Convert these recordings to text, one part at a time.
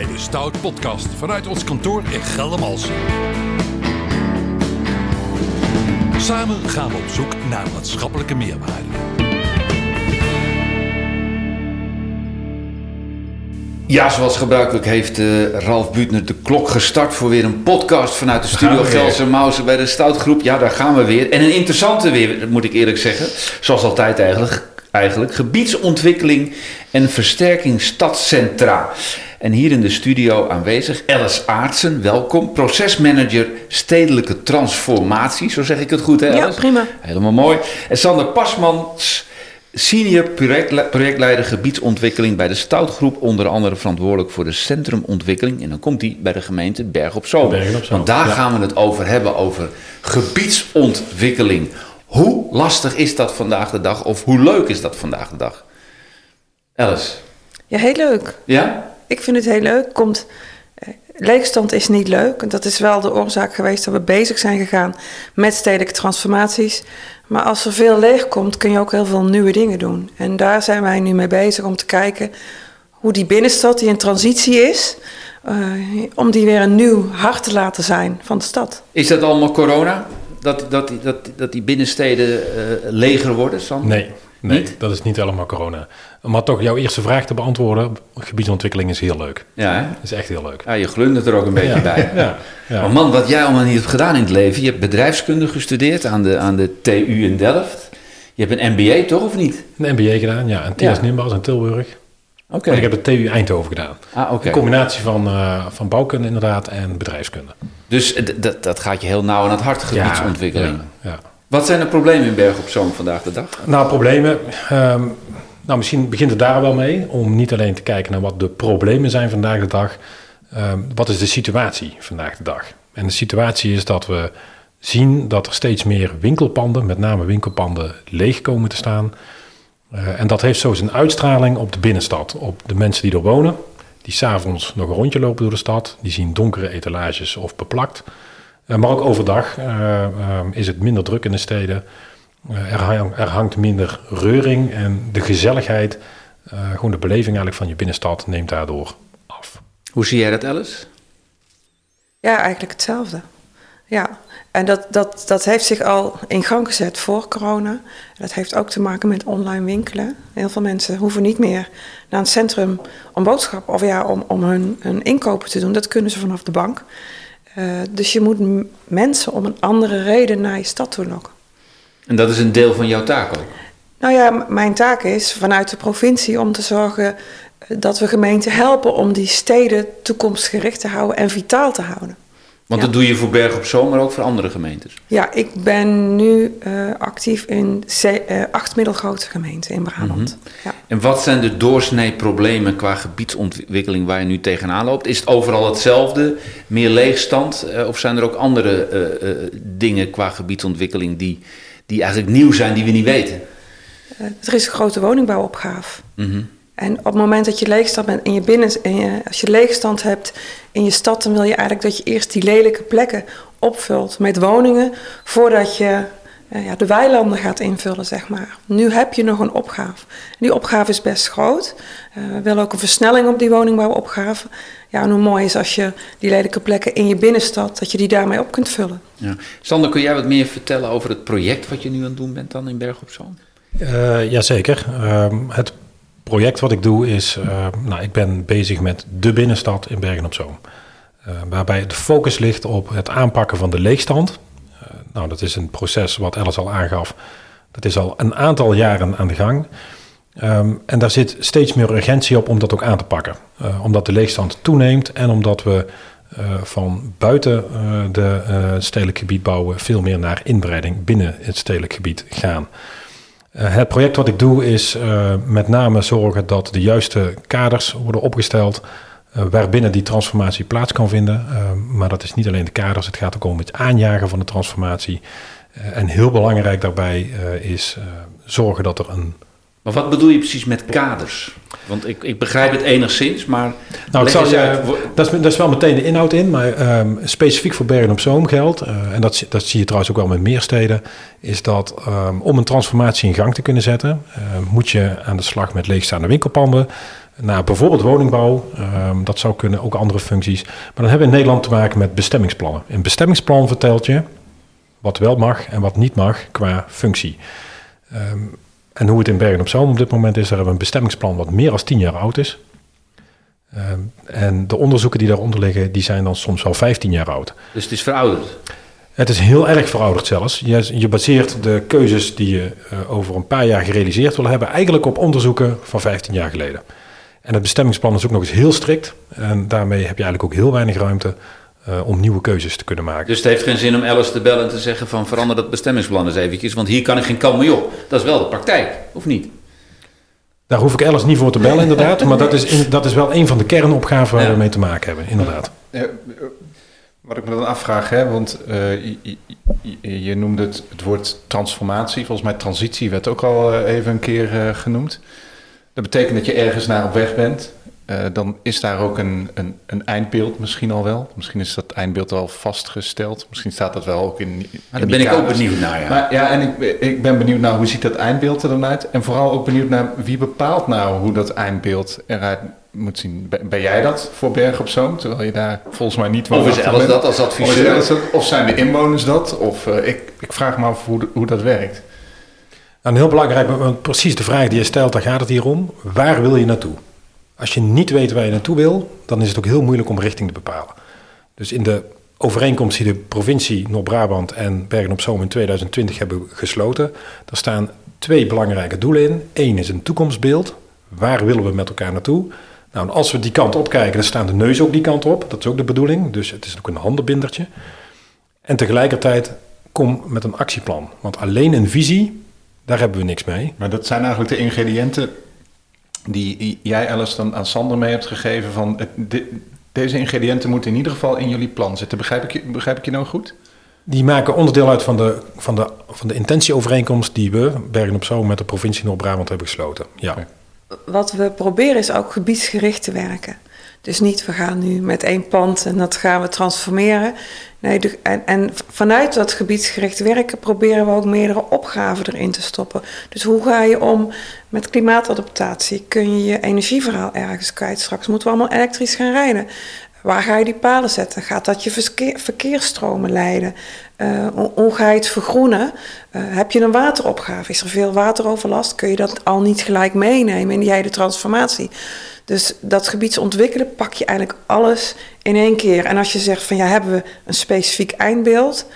bij de Stout Podcast vanuit ons kantoor in Geldermalsen. Samen gaan we op zoek naar maatschappelijke meerwaarde. Ja, zoals gebruikelijk heeft eh, Ralf Buutner de klok gestart voor weer een podcast vanuit de studio Gelsen Mausen bij de Stoutgroep. Ja, daar gaan we weer. En een interessante weer, moet ik eerlijk zeggen. Zoals altijd eigenlijk. eigenlijk. Gebiedsontwikkeling en versterking stadscentra. En hier in de studio aanwezig Alice Aartsen, welkom. Procesmanager stedelijke transformatie, zo zeg ik het goed hè Alice? Ja, prima. Helemaal mooi. En Sander Pasmans, senior projectle- projectleider gebiedsontwikkeling bij de Stoutgroep. Onder andere verantwoordelijk voor de centrumontwikkeling. En dan komt hij bij de gemeente Berg op Zoom. Bergen op Zoom, Want daar ja. gaan we het over hebben, over gebiedsontwikkeling. Hoe lastig is dat vandaag de dag? Of hoe leuk is dat vandaag de dag? Alice, Ja, heel leuk. ja? Ik vind het heel leuk. Komt, eh, leegstand is niet leuk. En Dat is wel de oorzaak geweest dat we bezig zijn gegaan met stedelijke transformaties. Maar als er veel leeg komt, kun je ook heel veel nieuwe dingen doen. En daar zijn wij nu mee bezig om te kijken hoe die binnenstad, die in transitie is, eh, om die weer een nieuw hart te laten zijn van de stad. Is dat allemaal corona? Dat, dat, die- dat, dat die binnensteden eh, leger worden, Sander? Nee, nee Niet? dat is niet allemaal corona. Maar toch, jouw eerste vraag te beantwoorden, gebiedsontwikkeling is heel leuk. Ja, hè? Is echt heel leuk. ja, je glundert er ook een beetje Ja, bij. ja, ja. Maar man, wat jij allemaal niet hebt gedaan in het leven. Je hebt bedrijfskunde gestudeerd aan de, aan de TU in Delft. Je hebt een MBA, toch of niet? Een MBA gedaan, ja. En TS Ja. Nimbas in Tilburg. Oké. En ik heb de TU Eindhoven gedaan. Ah, oké. Een combinatie van, eh, van bouwkunde inderdaad en bedrijfskunde. Dus dat, dat gaat je heel nauw aan het hart, gebiedsontwikkeling. Ja, ja. Wat zijn de problemen in Berg op Zoom vandaag de dag? Nou, problemen. ehm, nou, misschien begint het daar wel mee. Om niet alleen te kijken naar wat de problemen zijn vandaag de dag. ehm, wat is de situatie vandaag de dag? En de situatie is dat we zien dat er steeds meer winkelpanden, met name winkelpanden, leeg komen te staan. Eh, en dat heeft zo zijn uitstraling op de binnenstad. Op de mensen die er wonen. Die s'avonds nog een rondje lopen door de stad. Die zien donkere etalages of beplakt. Eh, maar ook overdag eh, ehm, is het minder druk in de steden. Eh, er, hang- er hangt minder reuring en de gezelligheid, eh, gewoon de beleving eigenlijk van je binnenstad neemt daardoor af. Hoe zie jij dat, Alice? Ja, eigenlijk hetzelfde. Ja, en dat, dat, dat heeft zich al in gang gezet voor corona. Dat heeft ook te maken met online winkelen. Heel veel mensen hoeven niet meer naar een centrum om boodschappen of ja, om, om hun, hun inkopen te doen. Dat kunnen ze vanaf de bank. Eh, dus je moet mensen om een andere reden naar je stad toe lokken. En dat is een deel van jouw taak ook. Nou ja, mijn taak is vanuit de provincie om te zorgen eh, dat we gemeenten helpen om die steden toekomstgericht te houden en vitaal te houden. Want Ja. dat doe je voor Berg op Zoom, maar ook voor andere gemeentes. Ja, ik ben nu eh, actief in eh, acht middelgrote gemeenten in Brabant. ja. En wat zijn de doorsnee problemen qua gebiedsontwikkeling waar je nu tegenaan loopt? Is het overal hetzelfde, meer leegstand? eh, of zijn er ook andere dingen qua gebiedsontwikkeling die, die eigenlijk nieuw zijn, die we niet weten? Er is een grote woningbouwopgave. Mhm. En op het moment dat je leegstand bent in je binnen, in je, als je leegstand hebt in je stad, dan wil je eigenlijk dat je eerst die lelijke plekken opvult met woningen voordat je eh, ja, de weilanden gaat invullen, zeg maar. Nu heb je nog een opgave. Die opgave is best groot. Eh, we willen ook een versnelling op die woningbouwopgave. Ja, en hoe mooi is als je die lelijke plekken in je binnenstad, dat je die daarmee op kunt vullen. Ja. Sander, kun jij wat meer vertellen over het project wat je nu aan het doen bent dan in Berg op Zoom? Eh jazeker. Ehm, het project wat ik doe is, eh, nou, ik ben bezig met de binnenstad in Bergen op Zoom. Eh, waarbij de focus ligt op het aanpakken van de leegstand. Eh, nou, dat is een proces wat Alice al aangaf. Dat is al een aantal jaren aan de gang. Ehm, en daar zit steeds meer urgentie op om dat ook aan te pakken. Omdat de leegstand toeneemt en omdat we van buiten de stedelijk gebied bouwen veel meer naar inbreiding binnen het stedelijk gebied gaan. Eh, het project wat ik doe is eh, met name zorgen dat de juiste kaders worden opgesteld eh, waarbinnen die transformatie plaats kan vinden. Maar dat is niet alleen de kaders, het gaat ook om het aanjagen van de transformatie. En heel belangrijk daarbij is zorgen dat er een Maar wat bedoel je precies met kaders? Want ik, ik begrijp het enigszins, maar Nou, ik zal je, uit. Dat, is, dat is wel meteen de inhoud in, maar ehm, specifiek voor Bergen op Zoom geldt, eh, en dat, zie- dat zie je trouwens ook wel met meer steden, is dat ehm, om een transformatie in gang te kunnen zetten, eh, moet je aan de slag met leegstaande winkelpanden. naar bijvoorbeeld woningbouw. Ehm, dat zou kunnen, ook andere functies. Maar dan hebben we in Nederland te maken met bestemmingsplannen. Een bestemmingsplan vertelt je wat wel mag en wat niet mag qua functie. Ehm, en hoe het in Bergen op Zoom op dit moment is, daar hebben we een bestemmingsplan wat meer dan 10 jaar oud is. Ehm, en de onderzoeken die daaronder liggen, die zijn dan soms wel 15 jaar oud. Dus het is verouderd. Het is heel erg verouderd zelfs. Je, je baseert de keuzes die je uh, over een paar jaar gerealiseerd wil hebben, eigenlijk op onderzoeken van 15 jaar geleden. En het bestemmingsplan is ook nog eens heel strikt. En daarmee heb je eigenlijk ook heel weinig ruimte uh, om nieuwe keuzes te kunnen maken. Dus het heeft geen zin om Alice te bellen en te zeggen van verander dat bestemmingsplan eens eventjes, want hier kan ik geen kant mee op. Dat is wel de praktijk, of niet? Daar hoef ik Alice niet voor te bellen, inderdaad. Maar dat is, in, dat is wel een van de kernopgaven waar ja. we mee te maken hebben, inderdaad. Ja, wat ik me dan afvraag, hè, want uh, je, je, je, noemde het, het woord transformatie. Volgens mij transitie werd ook al uh, even een keer uh, genoemd. Dat betekent dat je ergens naar op weg bent. Uh, dan is daar ook een, een, een, eindbeeld misschien al wel. Misschien is dat eindbeeld al vastgesteld. Misschien staat dat wel ook in. in maar daar ben ik ook benieuwd naar. Ja, maar, ja en ik, ik ben benieuwd naar hoe ziet dat eindbeeld er dan uit. En vooral ook benieuwd naar wie bepaalt nou hoe dat eindbeeld eruit moet zien. Ben jij dat voor Berg op Zoom? Terwijl je daar volgens mij niet Of is alles dat als adviseur? Of, of, zijn de inwoners dat? Of uh, ik, ik vraag me af hoe, hoe dat werkt. Nou, heel belangrijk, precies de vraag die je stelt, daar gaat het hier om. Waar wil je naartoe? Als je niet weet waar je naartoe wil, dan is het ook heel moeilijk om richting te bepalen. Dus in de overeenkomst die de provincie Noord-Brabant en Bergen op Zoom in 2020 hebben gesloten, daar staan twee belangrijke doelen in. Eén is een toekomstbeeld. Waar willen we met elkaar naartoe? Nou, als we die kant op kijken, dan staan de neus ook die kant op. Dat is ook de bedoeling. Dus het is ook een handenbindertje. En tegelijkertijd kom met een actieplan. Want alleen een visie, daar hebben we niks mee. Maar dat zijn eigenlijk de ingrediënten die jij, Alice, dan aan Sander mee hebt gegeven. Van deze ingrediënten moeten in ieder geval in jullie plan zitten. Begrijp ik je, begrijp ik je nou goed? Die maken onderdeel uit van de, van de, van de intentieovereenkomst die we, Bergen op Zoom, met de provincie Noord-Brabant hebben gesloten. Ja. Okay. Wat we proberen is ook gebiedsgericht te werken. Dus niet, we gaan nu met één pand en dat gaan we transformeren. Nee, en, en, vanuit dat gebiedsgericht werken proberen we ook meerdere opgaven erin te stoppen. Dus hoe ga je om met klimaatadaptatie? Kun je je energieverhaal ergens kwijt? Straks moeten we allemaal elektrisch gaan rijden. Waar ga je die palen zetten? Gaat dat je verkeer, verkeersstromen leiden? Uh, hoe, ga je het vergroenen? Uh, heb je een wateropgave? Is er veel wateroverlast? Kun je dat al niet gelijk meenemen in die hele transformatie? Dus dat gebiedsontwikkelen pak je eigenlijk alles in één keer. En als je zegt van ja, hebben we een specifiek eindbeeld?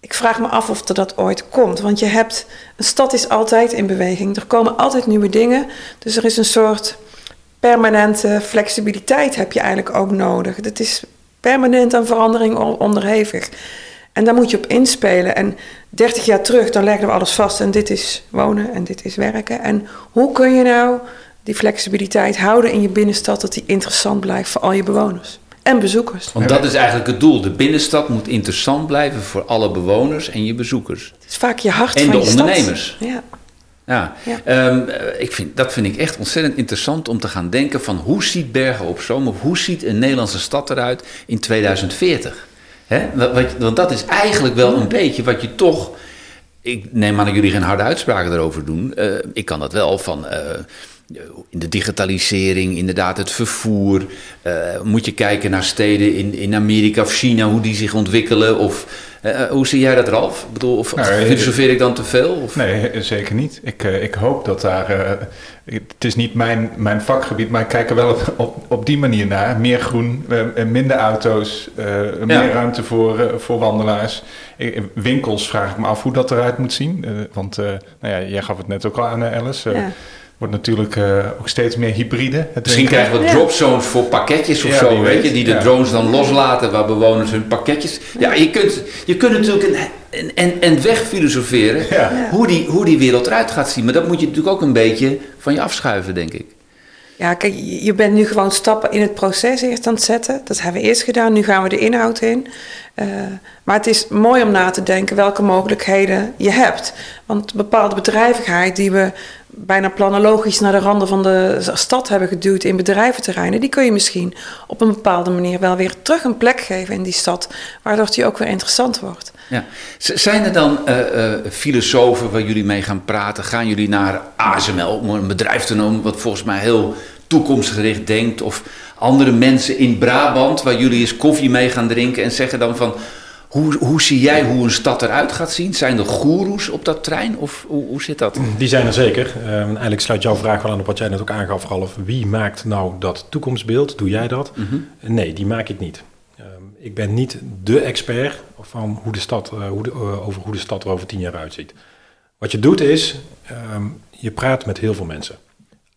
Ik vraag me af of dat ooit komt. Want je hebt, een stad is altijd in beweging. Er komen altijd nieuwe dingen. Dus er is een soort permanente flexibiliteit heb je eigenlijk ook nodig. Het is permanent aan verandering onderhevig. En daar moet je op inspelen. En 30 jaar terug, dan legden we alles vast. En dit is wonen en dit is werken. En hoe kun je nou die flexibiliteit houden in je binnenstad, dat die interessant blijft voor al je bewoners en bezoekers. Want dat is eigenlijk het doel. De binnenstad moet interessant blijven voor alle bewoners en je bezoekers. Het is vaak je hart en van de je ondernemers. Stad. Ja. Ja, ja. Um, ik vind, dat vind ik echt ontzettend interessant om te gaan denken van hoe ziet Bergen op Zoom of hoe ziet een Nederlandse stad eruit in 2040? He? Want dat is eigenlijk wel een beetje wat je toch. Ik neem aan dat jullie geen harde uitspraken erover doen. Uh, ik kan dat wel van. Uh, in de digitalisering, inderdaad het vervoer. Uh, moet je kijken naar steden in, in Amerika of China, hoe die zich ontwikkelen? Of uh, hoe zie jij dat, Ralf? Ik bedoel, of nou, filosofeer ik dan te veel? Of? Nee, zeker niet. Ik, uh, ik hoop dat daar. het is niet mijn, mijn vakgebied, maar ik kijk er wel op, op die manier naar. Meer groen, minder auto's, meer ja. ruimte voor, voor wandelaars. winkels vraag ik me af hoe dat eruit moet zien. want nou ja, jij gaf het net ook al aan, Alice. Ja wordt natuurlijk uh, ook steeds meer hybride. Het Misschien krijgen we ja. dropzones voor pakketjes of ja, zo, weet je, die de ja. drones dan loslaten waar bewoners hun pakketjes. Ja, je kunt, je kunt natuurlijk een, een, een, een weg filosoferen hoe, die, hoe die wereld eruit gaat zien. Maar dat moet je natuurlijk ook een beetje van je afschuiven, denk ik. Ja, kijk, je bent nu gewoon stappen in het proces eerst aan het zetten. Dat hebben we eerst gedaan, nu gaan we de inhoud in. Uh, maar het is mooi om na te denken welke mogelijkheden je hebt. Want bepaalde bedrijvigheid die we bijna planologisch naar de randen van de stad hebben geduwd in bedrijventerreinen, die kun je misschien op een bepaalde manier wel weer terug een plek geven in die stad, waardoor die ook weer interessant wordt. Ja. Zijn er dan uh, uh, filosofen waar jullie mee gaan praten? Gaan jullie naar ASML, om een bedrijf te noemen, wat volgens mij heel toekomstgericht denkt. Of andere mensen in Brabant, waar jullie eens koffie mee gaan drinken en zeggen dan van... Hoe, hoe zie jij hoe een stad eruit gaat zien? Zijn er goeroes op dat trein of hoe, hoe zit dat? Die zijn er zeker. Uh, eigenlijk sluit jouw vraag wel aan op wat jij net ook aangaf, Ralf. Wie maakt nou dat toekomstbeeld? Doe jij dat? Mhm. Nee, die maak ik niet. Uh, ik ben niet de expert van hoe de stad, uh, hoe de, uh, over hoe de stad er over tien jaar uitziet. Wat je doet is, ehm, je praat met heel veel mensen.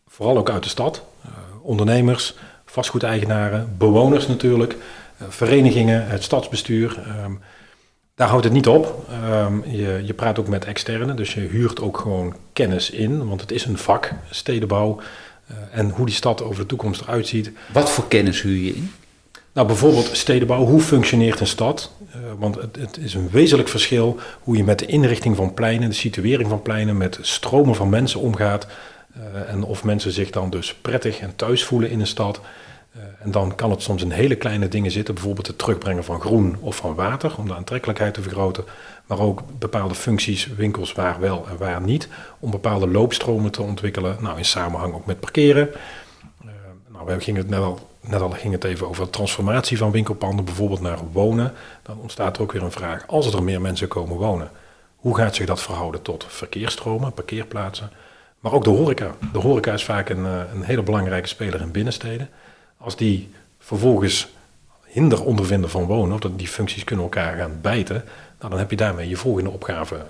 Vooral ook uit de stad. Uh, ondernemers, vastgoedeigenaren, bewoners natuurlijk, uh, verenigingen, het stadsbestuur. Um, daar houdt het niet op. Um, je, je, praat ook met externen, dus je huurt ook gewoon kennis in, want het is een vak, stedenbouw. Uh, en hoe die stad over de toekomst eruit ziet. Wat voor kennis huur je in? Nou, bijvoorbeeld stedenbouw. Hoe functioneert een stad? Uh, want het, het, is een wezenlijk verschil hoe je met de inrichting van pleinen, de situering van pleinen, met stromen van mensen omgaat. Uh, en of mensen zich dan dus prettig en thuis voelen in een stad. Uh, en dan kan het soms in hele kleine dingen zitten, bijvoorbeeld het terugbrengen van groen of van water, om de aantrekkelijkheid te vergroten. Maar ook bepaalde functies, winkels waar wel en waar niet, om bepaalde loopstromen te ontwikkelen. Nou, in samenhang ook met parkeren. nou, we gingen het net al net al ging het even over de transformatie van winkelpanden, bijvoorbeeld naar wonen. Dan ontstaat er ook weer een vraag, als er meer mensen komen wonen, hoe gaat zich dat verhouden tot verkeersstromen, parkeerplaatsen, maar ook de horeca. De horeca is vaak een, een hele belangrijke speler in binnensteden. Als die vervolgens hinder ondervinden van wonen, of dat die functies kunnen elkaar gaan bijten, nou, dan heb je daarmee je volgende opgave.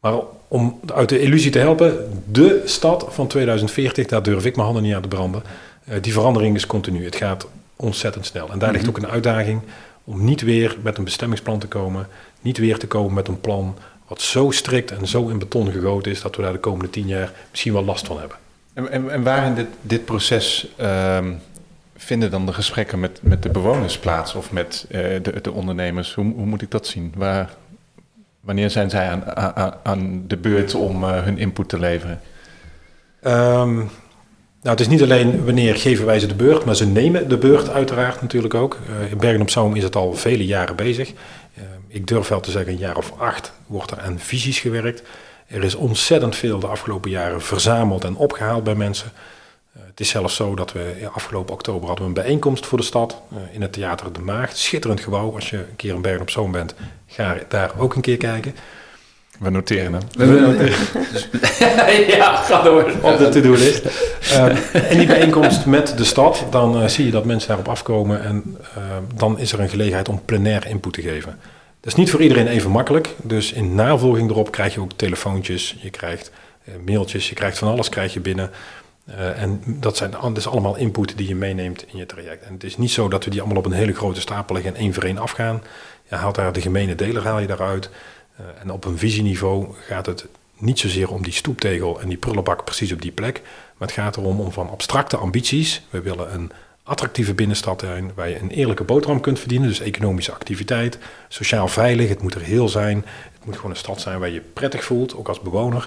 Maar om uit de illusie te helpen, de stad van 2040, daar durf ik mijn handen niet aan te branden. Uh, die verandering is continu. Het gaat ontzettend snel. En daar ligt ook een uitdaging om niet weer met een bestemmingsplan te komen. Niet weer te komen met een plan wat zo strikt en zo in beton gegoten is... dat we daar de komende tien jaar misschien wel last van hebben. En, en, en waar in dit, dit proces uh, vinden dan de gesprekken met, met de bewoners plaats... of met uh, de, de, ondernemers? Hoe, hoe, moet ik dat zien? Waar, wanneer zijn zij aan, aan, de beurt om uh, hun input te leveren? Um, nou, het is niet alleen wanneer geven wij ze de beurt, maar ze nemen de beurt uiteraard natuurlijk ook. Uh, in Bergen op Zoom is het al vele jaren bezig. Uh, ik durf wel te zeggen, een jaar of acht wordt er aan visies gewerkt. Er is ontzettend veel de afgelopen jaren verzameld en opgehaald bij mensen. Uh, het is zelfs zo dat we ja, afgelopen oktober hadden we een bijeenkomst voor de stad in het Theater De Maagd. Schitterend gebouw. Als je een keer in Bergen op Zoom bent, ga daar ook een keer kijken. We noteren hem. We noteren. ja, ga door. Op de to-do-list. Uh, en die bijeenkomst met de stad, dan uh, zie je dat mensen daarop afkomen en uh, dan is er een gelegenheid om plenair input te geven. Dat is niet voor iedereen even makkelijk, dus in navolging erop krijg je ook telefoontjes, je krijgt eh, mailtjes, je krijgt van alles krijg je binnen. Uh, en dat zijn dat is allemaal input die je meeneemt in je traject. En het is niet zo dat we die allemaal op een hele grote stapel leggen en één voor één afgaan. Je haalt daar de gemene deler haal je daaruit. Uh, en op een visieniveau gaat het niet zozeer om die stoeptegel en die prullenbak precies op die plek. Maar het gaat erom om van abstracte ambities. We willen een attractieve binnenstad zijn waar je een eerlijke boterham kunt verdienen. Dus economische activiteit, sociaal veilig. Het moet er heel zijn. Het moet gewoon een stad zijn waar je je prettig voelt, ook als bewoner.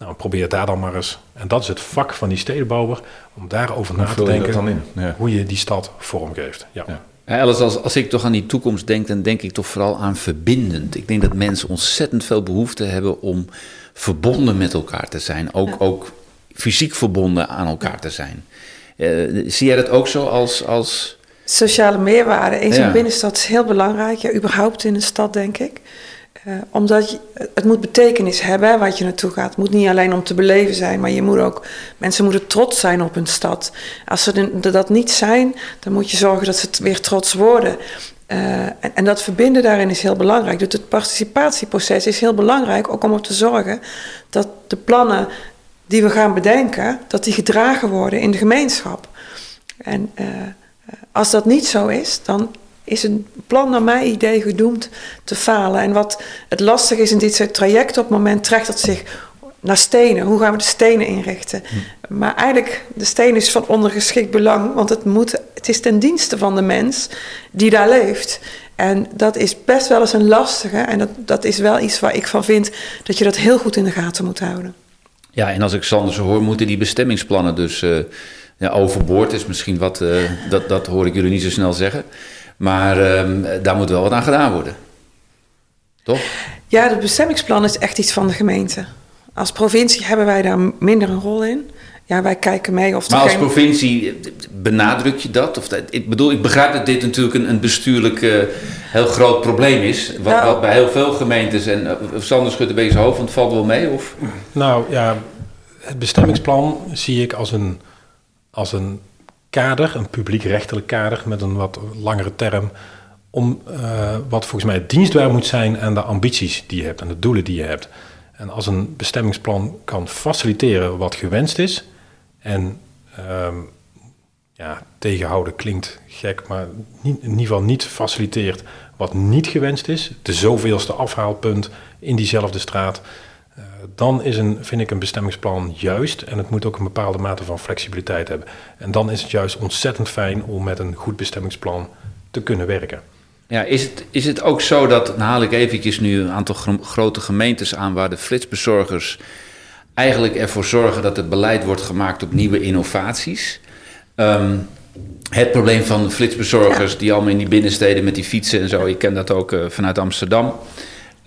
Nou, probeer daar dan maar eens. En dat is het vak van die stedenbouwer, om daarover na te denken ja. hoe je die stad vormgeeft. Ja. Ja. Ja, Alice, als, als ik toch aan die toekomst denk, dan denk ik toch vooral aan verbindend. Ik denk dat mensen ontzettend veel behoefte hebben om verbonden met elkaar te zijn. Ook, ja. ook fysiek verbonden aan elkaar te zijn. Uh, zie jij dat ook zo als... als... Sociale meerwaarde in zo'n ja. binnenstad is heel belangrijk. Ja, überhaupt in een stad, denk ik. Uh, omdat het moet betekenis hebben waar je naartoe gaat. Het moet niet alleen om te beleven zijn, maar je moet ook, mensen moeten trots zijn op hun stad. Als ze dat niet zijn, dan moet je zorgen dat ze weer trots worden. Uh, en, dat verbinden daarin is heel belangrijk. Dus het participatieproces is heel belangrijk, ook om ervoor te zorgen dat de plannen die we gaan bedenken, dat die gedragen worden in de gemeenschap. En uh, als dat niet zo is, dan is een plan naar mijn idee gedoemd te falen. En wat het lastig is in dit soort trajecten, op het moment trekt dat zich naar stenen. Hoe gaan we de stenen inrichten? Hm. Maar eigenlijk, de steen is van ondergeschikt belang, want het, moet, het is ten dienste van de mens die daar leeft. En dat is best wel eens een lastige. En dat, dat is wel iets waar ik van vind dat je dat heel goed in de gaten moet houden. Ja, en als ik Sander zo hoor, moeten die bestemmingsplannen dus uh, ja, overboord. Is misschien wat, uh, dat, dat hoor ik jullie niet zo snel zeggen. Maar uh, daar moet wel wat aan gedaan worden. Toch? Ja, het bestemmingsplan is echt iets van de gemeente. Als provincie hebben wij daar minder een rol in. ja, wij kijken mee of Maar als provincie eh, benadruk je dat? Of dat ik bedoel, ik begrijp dat dit natuurlijk een, een bestuurlijk eh, heel groot probleem is. Wat, Nou. wat bij heel veel gemeentes en uh, Sander schudt een beetje zijn hoofd, want het valt wel mee. Of? Nou ja, het bestemmingsplan zie ik als een, als een kader, een publiekrechtelijk kader met een wat langere term, om eh, wat volgens mij dienstbaar moet zijn aan de ambities die je hebt en de doelen die je hebt. En als een bestemmingsplan kan faciliteren wat gewenst is en ehm, ja, tegenhouden klinkt gek, maar in ieder geval niet faciliteert wat niet gewenst is, de zoveelste afhaalpunt in diezelfde straat, eh, dan is een, vind ik een bestemmingsplan juist en het moet ook een bepaalde mate van flexibiliteit hebben. En dan is het juist ontzettend fijn om met een goed bestemmingsplan te kunnen werken. Ja, is het, is het ook zo dat, dan haal ik eventjes nu een aantal gro- grote gemeentes aan waar de flitsbezorgers eigenlijk ervoor zorgen dat het beleid wordt gemaakt op nieuwe innovaties. Ehm, het probleem van de flitsbezorgers die allemaal in die binnensteden met die fietsen en zo, je kent dat ook eh, vanuit Amsterdam.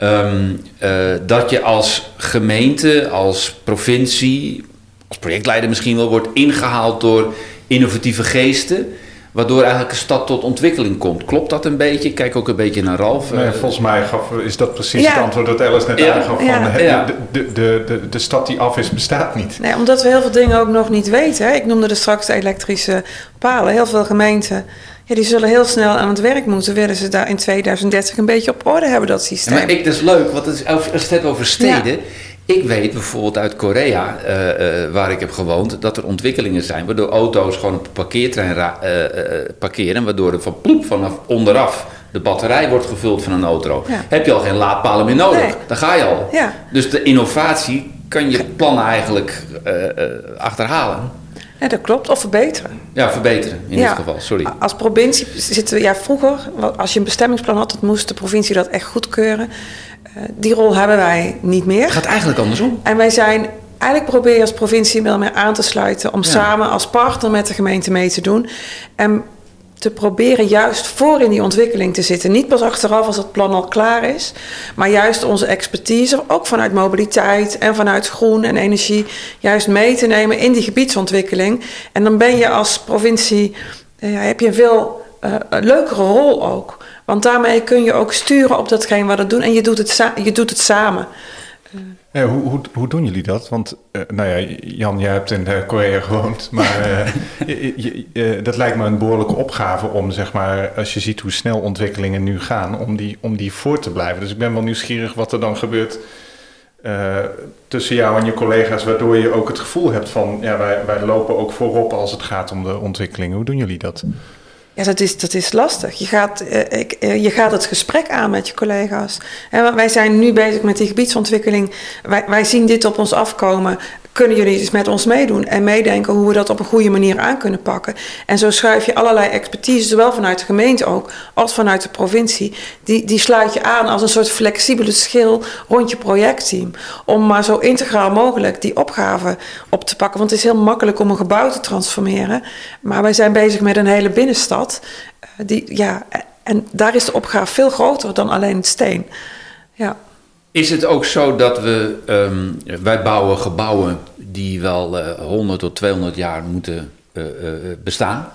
Ehm, eh, dat je als gemeente, als provincie, als projectleider misschien wel wordt ingehaald door innovatieve geesten. Waardoor eigenlijk een stad tot ontwikkeling komt. Klopt dat een beetje? Ik kijk ook een beetje naar Ralf. Nee, Eh, volgens mij gaf, is dat precies Ja. het antwoord dat Alice net Ja. aangaf. Van, Ja. De, de, de, de, de stad die af is, bestaat niet. Nee, omdat we heel veel dingen ook nog niet weten. Hè. Ik noemde er straks de elektrische palen. Heel veel gemeenten ja, die zullen heel snel aan het werk moeten. Willen ze daar in 2030 een beetje op orde hebben, dat Ja, systeem. maar ik, dat is leuk, want het is, als je het hebt over steden. Ik weet bijvoorbeeld uit Korea, eh, eh, waar ik heb gewoond, dat er ontwikkelingen zijn waardoor auto's gewoon op een parkeertrein eh, parkeren. Waardoor er van ploep vanaf onderaf de batterij wordt gevuld van een auto. Ja. Heb je al geen laadpalen meer nodig? Nee. Dan ga je al. Dus de innovatie kan je plannen eigenlijk achterhalen. Ja, dat klopt. Of verbeteren. Ja, verbeteren in Ja. dit geval. Sorry. Als provincie zitten we, ja, vroeger, als je een bestemmingsplan had, dan moest de provincie dat echt goedkeuren. Eh, die rol hebben wij niet Het meer. gaat eigenlijk andersom. En wij zijn, eigenlijk probeer je als provincie wel meer aan te sluiten om Ja. samen als partner met de gemeente mee te doen. En te proberen juist voor in die ontwikkeling te zitten. Niet pas achteraf als het plan al klaar is, maar juist onze expertise, ook vanuit mobiliteit en vanuit groen en energie, juist mee te nemen in die gebiedsontwikkeling. En dan ben je als provincie, eh, heb je een veel eh, leukere rol ook. Want daarmee kun je ook sturen op datgene wat we doen en je doet het, je doet het samen. Ja, hoe, hoe, hoe doen jullie dat? Want, eh, nou ja, Jan, jij hebt in eh, Korea gewoond, maar eh, je- je- je- dat lijkt me een behoorlijke opgave om, zeg maar, als je ziet hoe snel ontwikkelingen nu gaan, om die, om die voor te blijven. Dus ik ben wel nieuwsgierig wat er dan gebeurt tussen jou en je collega's, waardoor je ook het gevoel hebt van, ja, wij, wij lopen ook voorop als het gaat om de ontwikkelingen. Hoe doen jullie dat? Ja, dat is, dat is lastig. Je gaat, eh, ik, eh, je gaat het gesprek aan met je collega's. En wij zijn nu bezig met die gebiedsontwikkeling. Wij, wij zien dit op ons afkomen. Kunnen jullie eens met ons meedoen en meedenken hoe we dat op een goede manier aan kunnen pakken? En zo schuif je allerlei expertise, zowel vanuit de gemeente ook, als vanuit de provincie. Die, die sluit je aan als een soort flexibele schil rond je projectteam. Om maar zo integraal mogelijk die opgave op te pakken. Want het is heel makkelijk om een gebouw te transformeren. Maar wij zijn bezig met een hele binnenstad. eh, Die, ja, en daar is de opgave veel groter dan alleen het steen. Ja. Is het ook zo dat we, ehm, wij bouwen gebouwen die wel eh 100 tot 200 jaar moeten eh, eh, bestaan?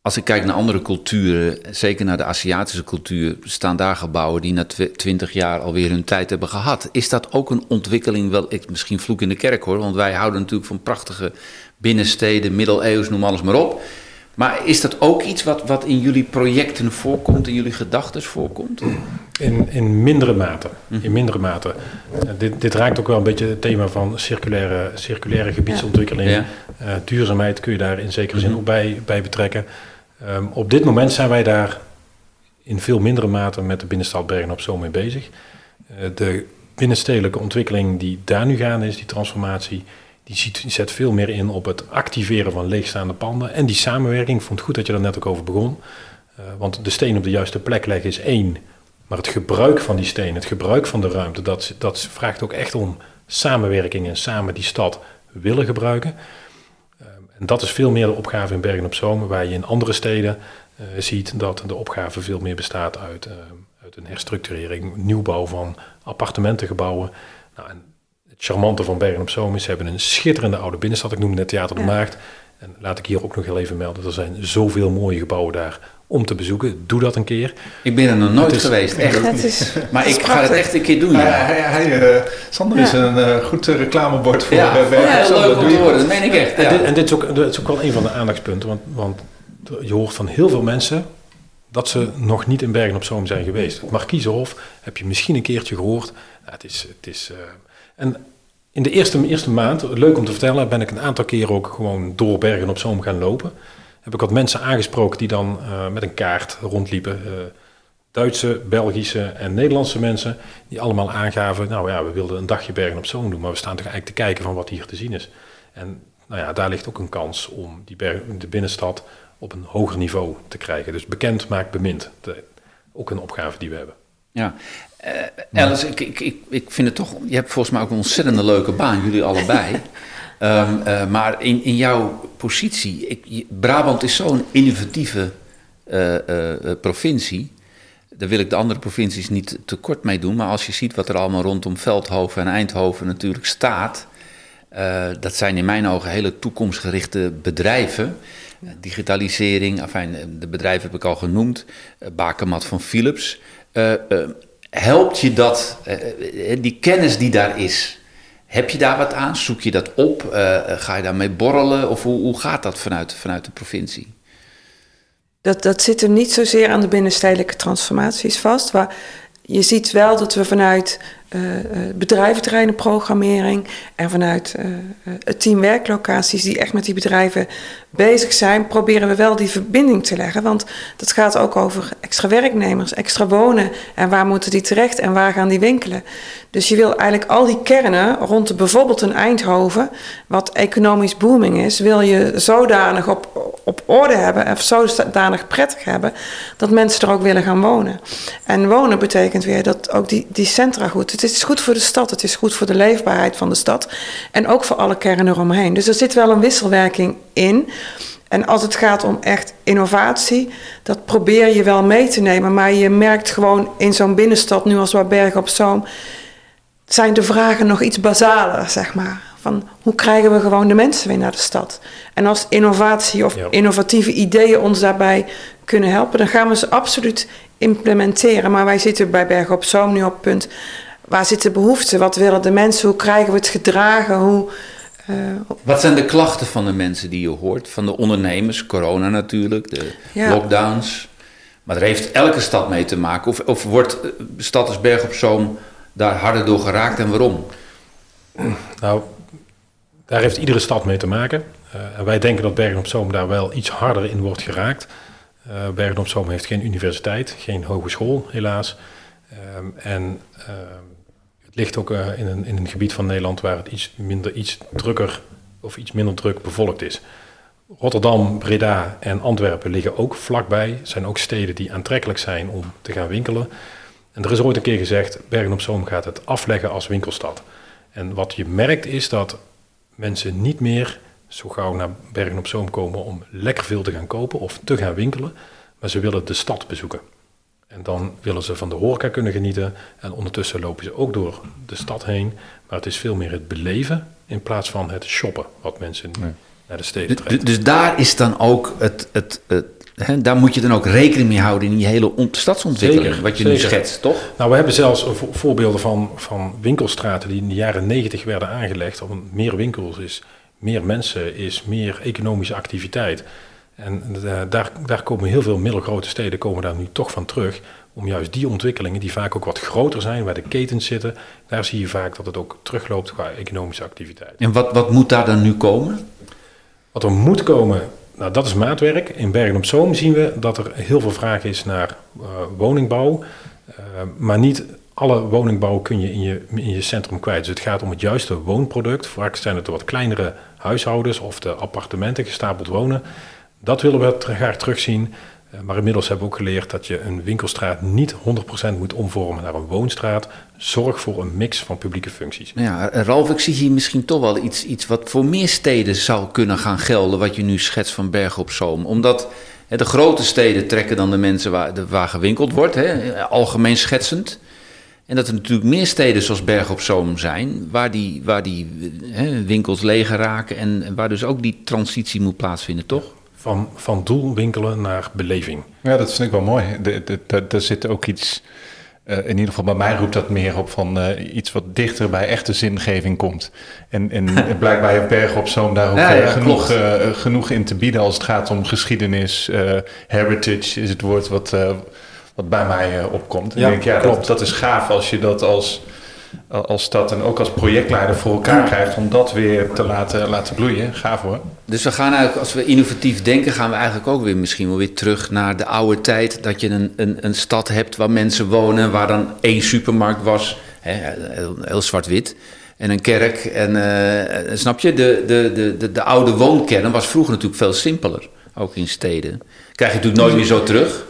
Als ik kijk naar andere culturen, zeker naar de Aziatische cultuur, staan daar gebouwen die na tw- 20 jaar alweer hun tijd hebben gehad. Is dat ook een ontwikkeling, wel, ik, misschien vloek in de kerk hoor, want wij houden natuurlijk van prachtige binnensteden, middeleeuws, noem alles maar op. Maar is dat ook iets wat, wat in jullie projecten voorkomt, in jullie gedachten voorkomt? In, in mindere mate. In mindere mate. Eh, dit, dit raakt ook wel een beetje het thema van circulaire, circulaire gebiedsontwikkeling. Ja. Eh, duurzaamheid kun je daar in zekere zin ook bij, bij betrekken. Ehm, op dit moment zijn wij daar in veel mindere mate met de binnenstad Bergen op Zoom mee bezig. Eh, de binnenstedelijke ontwikkeling die daar nu gaande is, die transformatie, die, ziet, die zet veel meer in op het activeren van leegstaande panden. En die samenwerking, ik vond het goed dat je daar net ook over begon. Want de steen op de juiste plek leggen is één. Maar het gebruik van die steen, het gebruik van de ruimte, dat, dat vraagt ook echt om samenwerking en samen die stad willen gebruiken. Ehm, en dat is veel meer de opgave in Bergen op Zoom, waar je in andere steden eh, ziet dat de opgave veel meer bestaat uit, eh, uit een herstructurering, nieuwbouw van appartementengebouwen. Nou, en het charmante van Bergen op Zoom is, ze hebben een schitterende oude binnenstad. Ik noemde net Theater de. Maagd. En laat ik hier ook nog heel even melden, er zijn zoveel mooie gebouwen daar om te bezoeken. Doe dat een keer. Ik ben er nog nooit is- geweest, echt. Het is, Maar het is ik ga het echt een keer doen, ja. hij, hij, eh, Sander is een eh, goed eh, reclamebord voor Ja, Bergen ja, leuk Dat om te horen, dat meen ik echt. En, dit, en dit, is ook, dit is ook wel een van de aandachtspunten, want, want je hoort van heel veel mensen dat ze nog niet in Bergen op Zoom zijn geweest. Het Markiezenhof heb je misschien een keertje gehoord. Nou, het is, het is, eh, en in de eerste, eerste maand, leuk om te vertellen, ben ik een aantal keer ook gewoon door Bergen op Zoom gaan lopen. Heb ik wat mensen aangesproken die dan eh, met een kaart rondliepen. eh, Duitse, Belgische en Nederlandse mensen die allemaal aangaven, nou ja, we wilden een dagje Bergen op Zoom doen, maar we staan toch eigenlijk te kijken van wat hier te zien is. En nou ja, daar ligt ook een kans om die berg, de binnenstad op een hoger niveau te krijgen. Dus bekend maakt bemind. Ook een opgave die we hebben. Ja. Eh, Alice, ik, ik, ik, ik vind het toch... Je hebt volgens mij ook een ontzettende leuke baan, jullie allebei. Ehm, eh, maar in, in jouw positie... Ik, Brabant is zo'n innovatieve eh, eh, provincie. Daar wil ik de andere provincies niet tekort mee doen. Maar als je ziet wat er allemaal rondom Veldhoven en Eindhoven natuurlijk staat... dat zijn in mijn ogen hele toekomstgerichte bedrijven. Digitalisering, afijn, de bedrijven heb ik al genoemd. Bakermat van Philips. Helpt je dat, die kennis die daar is... Heb je daar wat aan? Zoek je dat op? Eh, eh, ga je daarmee borrelen? Of hoe, hoe gaat dat vanuit, vanuit de provincie? Dat, dat zit er niet zozeer aan de binnenstedelijke transformaties vast. Maar je ziet wel dat we vanuit eh, eh, bedrijventerreinenprogrammering en vanuit eh, het team werklocaties die echt met die bedrijven bezig zijn, proberen we wel die verbinding te leggen. Want dat gaat ook over extra werknemers, extra wonen en waar moeten die terecht en waar gaan die winkelen. Dus je wil eigenlijk al die kernen rond bijvoorbeeld een Eindhoven, wat economisch booming is, wil je zodanig op, op orde hebben of zodanig prettig hebben dat mensen er ook willen gaan wonen. En wonen betekent weer dat ook die, die centra goed. Het is goed voor de stad, het is goed voor de leefbaarheid van de stad en ook voor alle kernen eromheen. Dus er zit wel een wisselwerking in. En als het gaat om echt innovatie, dat probeer je wel mee te nemen. Maar je merkt gewoon in zo'n binnenstad, nu als waar Bergen op Zoom, zijn de vragen nog iets basaler, zeg maar. Van hoe krijgen we gewoon de mensen weer naar de stad? En als innovatie of Ja. innovatieve ideeën ons daarbij kunnen helpen, dan gaan we ze absoluut implementeren. Maar wij zitten bij Bergen op Zoom nu op het punt. Waar zit de behoefte? Wat willen de mensen? Hoe krijgen we het gedragen? Hoe, eh, Wat zijn de klachten van de mensen die je hoort? Van de ondernemers, corona natuurlijk, de Ja. lockdowns. Maar daar heeft elke stad mee te maken. Of, of wordt eh, stad als Berg op Zoom daar harder door geraakt en waarom? Nou, daar heeft iedere stad mee te maken. Eh, wij denken dat Bergen op Zoom daar wel iets harder in wordt geraakt. Eh, Bergen op Zoom heeft geen universiteit, geen hogeschool helaas. Ehm, en ehm, het ligt ook eh, in, een, in een gebied van Nederland waar het iets minder, iets drukker of iets minder druk bevolkt is. Rotterdam, Breda en Antwerpen liggen ook vlakbij. Zijn ook steden die aantrekkelijk zijn om te gaan winkelen. En er is ooit een keer gezegd, Bergen op Zoom gaat het afleggen als winkelstad. En wat je merkt is dat mensen niet meer zo gauw naar Bergen op Zoom komen om lekker veel te gaan kopen of te gaan winkelen, maar ze willen de stad bezoeken. En dan willen ze van de horeca kunnen genieten en ondertussen lopen ze ook door de stad heen. Maar het is veel meer het beleven in plaats van het shoppen wat mensen naar de steden Dus, dus daar is dan ook het, het, het daar moet je dan ook rekening mee houden in die hele on- stadsontwikkeling, Zeker, wat je nu schetst, toch? Nou, we hebben zelfs vo- voorbeelden van, van winkelstraten die in de jaren negentig werden aangelegd. Om meer winkels is, meer mensen is, meer economische activiteit. En eh, daar, daar komen heel veel middelgrote steden komen daar nu toch van terug. Om juist die ontwikkelingen, die vaak ook wat groter zijn, waar de ketens zitten, daar zie je vaak dat het ook terugloopt qua economische activiteit. En wat, wat moet daar dan nu komen? Wat er moet komen, nou dat is maatwerk. In Bergen op Zoom zien we dat er heel veel vraag is naar eh, woningbouw. Eh, maar niet alle woningbouw kun je in, je in je centrum kwijt. Dus het gaat om het juiste woonproduct. Vaak zijn het wat kleinere huishoudens of de appartementen gestapeld wonen. Dat willen we graag terugzien. Eh, Maar inmiddels hebben we ook geleerd dat je een winkelstraat niet 100% moet omvormen naar een woonstraat. Zorg voor een mix van publieke functies. Ja, Ralf, ik zie hier misschien toch wel iets, iets wat voor meer steden zou kunnen gaan gelden, wat je nu schetst van Bergen op Zoom. Omdat hè, de grote steden trekken dan de mensen waar, de, gewinkeld wordt, hè, algemeen schetsend. En dat er natuurlijk meer steden zoals Berg op Zoom zijn, waar die, waar die hè, winkels leger raken en waar dus ook die transitie moet plaatsvinden, toch? Van, van doel winkelen naar beleving. Ja, dat vind ik wel mooi. Daar zit ook iets uh, in ieder geval bij mij roept dat meer op van uh, iets wat dichter bij echte zingeving komt. En, en blijkbaar heeft Bergen op Zoom daar ook ja, ja, genoeg, uh, genoeg in te bieden als het gaat om geschiedenis. heritage is het woord wat, wat bij mij opkomt. Ja, ik denk, ja, klopt. Dat, dat is gaaf als je dat als als stad en ook als projectleider voor elkaar krijgt om dat weer te laten, laten bloeien. Gaaf hoor. Dus we gaan eigenlijk, als we innovatief denken, gaan we eigenlijk ook weer misschien wel weer terug naar de oude tijd. Dat je een, een, een stad hebt waar mensen wonen, waar dan één supermarkt was, hè, heel, heel zwart-wit. En een kerk. En uh, snap je, de, de, de, de, oude woonkern was vroeger natuurlijk veel simpeler. Ook in steden. Krijg je natuurlijk nooit meer zo terug.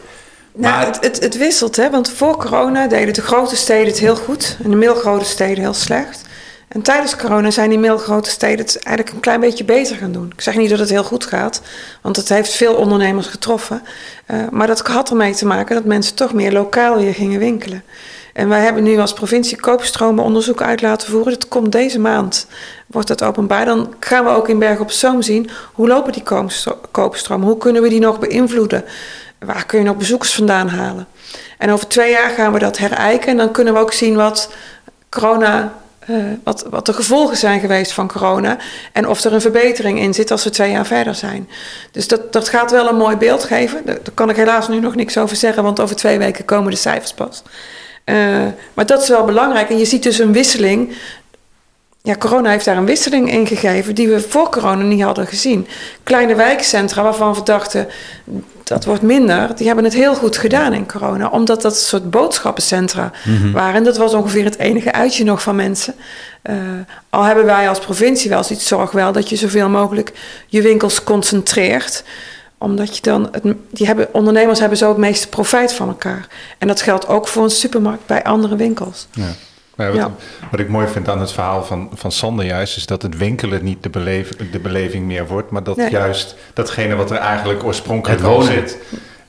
Nou, het, het, het, wisselt, hè? want voor corona deden de grote steden het heel goed en de middelgrote steden heel slecht. En tijdens corona zijn die middelgrote steden het eigenlijk een klein beetje beter gaan doen. Ik zeg niet dat het heel goed gaat, want het heeft veel ondernemers getroffen. Uh, maar dat had ermee te maken dat mensen toch meer lokaal weer gingen winkelen. En wij hebben nu als provincie koopstromenonderzoek uit laten voeren. Dat komt deze maand, wordt dat openbaar. Dan gaan we ook in Bergen op Zoom zien hoe lopen die koopstromen. Hoe kunnen we die nog beïnvloeden? Waar kun je nog bezoekers vandaan halen? En over twee jaar gaan we dat herijken en dan kunnen we ook zien wat corona. Uh, wat, wat de gevolgen zijn geweest van corona. En of er een verbetering in zit als we twee jaar verder zijn. Dus dat, dat gaat wel een mooi beeld geven. Daar, kan ik helaas nu nog niks over zeggen, want over twee weken komen de cijfers pas. Uh, maar dat is wel belangrijk. En je ziet dus een wisseling ja, corona heeft daar een wisseling in gegeven die we voor corona niet hadden gezien. Kleine wijkcentra waarvan we dachten dat wordt minder, die hebben het heel goed gedaan in corona, omdat dat een soort boodschappencentra mhm. waren. En dat was ongeveer het enige uitje nog van mensen. Uh, al hebben wij als provincie wel zoiets zorg wel dat je zoveel mogelijk je winkels concentreert omdat je dan, het, die hebben, ondernemers hebben zo het meeste profijt van elkaar. En dat geldt ook voor een supermarkt bij andere winkels. Ja. Wat, ja. wat, ik mooi vind aan het verhaal van, van Sander juist, is dat het winkelen niet de, beleef, de beleving meer wordt, maar dat juist datgene wat er eigenlijk oorspronkelijk al zit.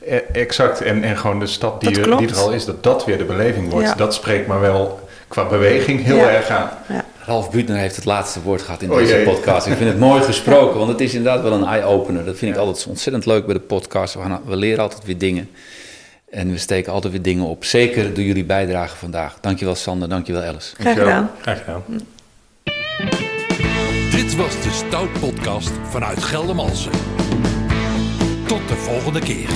E, exact, en, en gewoon de stad die, er, die er al is, dat dat weer de beleving wordt. Dat spreekt maar wel qua beweging heel erg aan. Ralf Buutner heeft het laatste woord gehad in deze podcast. Ik vind het mooi gesproken, want het is inderdaad wel een eye-opener. Dat vind ik altijd ontzettend leuk bij de podcast. We, gaan, we leren altijd weer dingen. En we steken altijd weer dingen op. Zeker door jullie bijdrage vandaag. Dankjewel Sander, dankjewel Alice. Graag gedaan. Graag gedaan. Dit was de Stout Podcast vanuit Geldermalsen. Tot de volgende keer.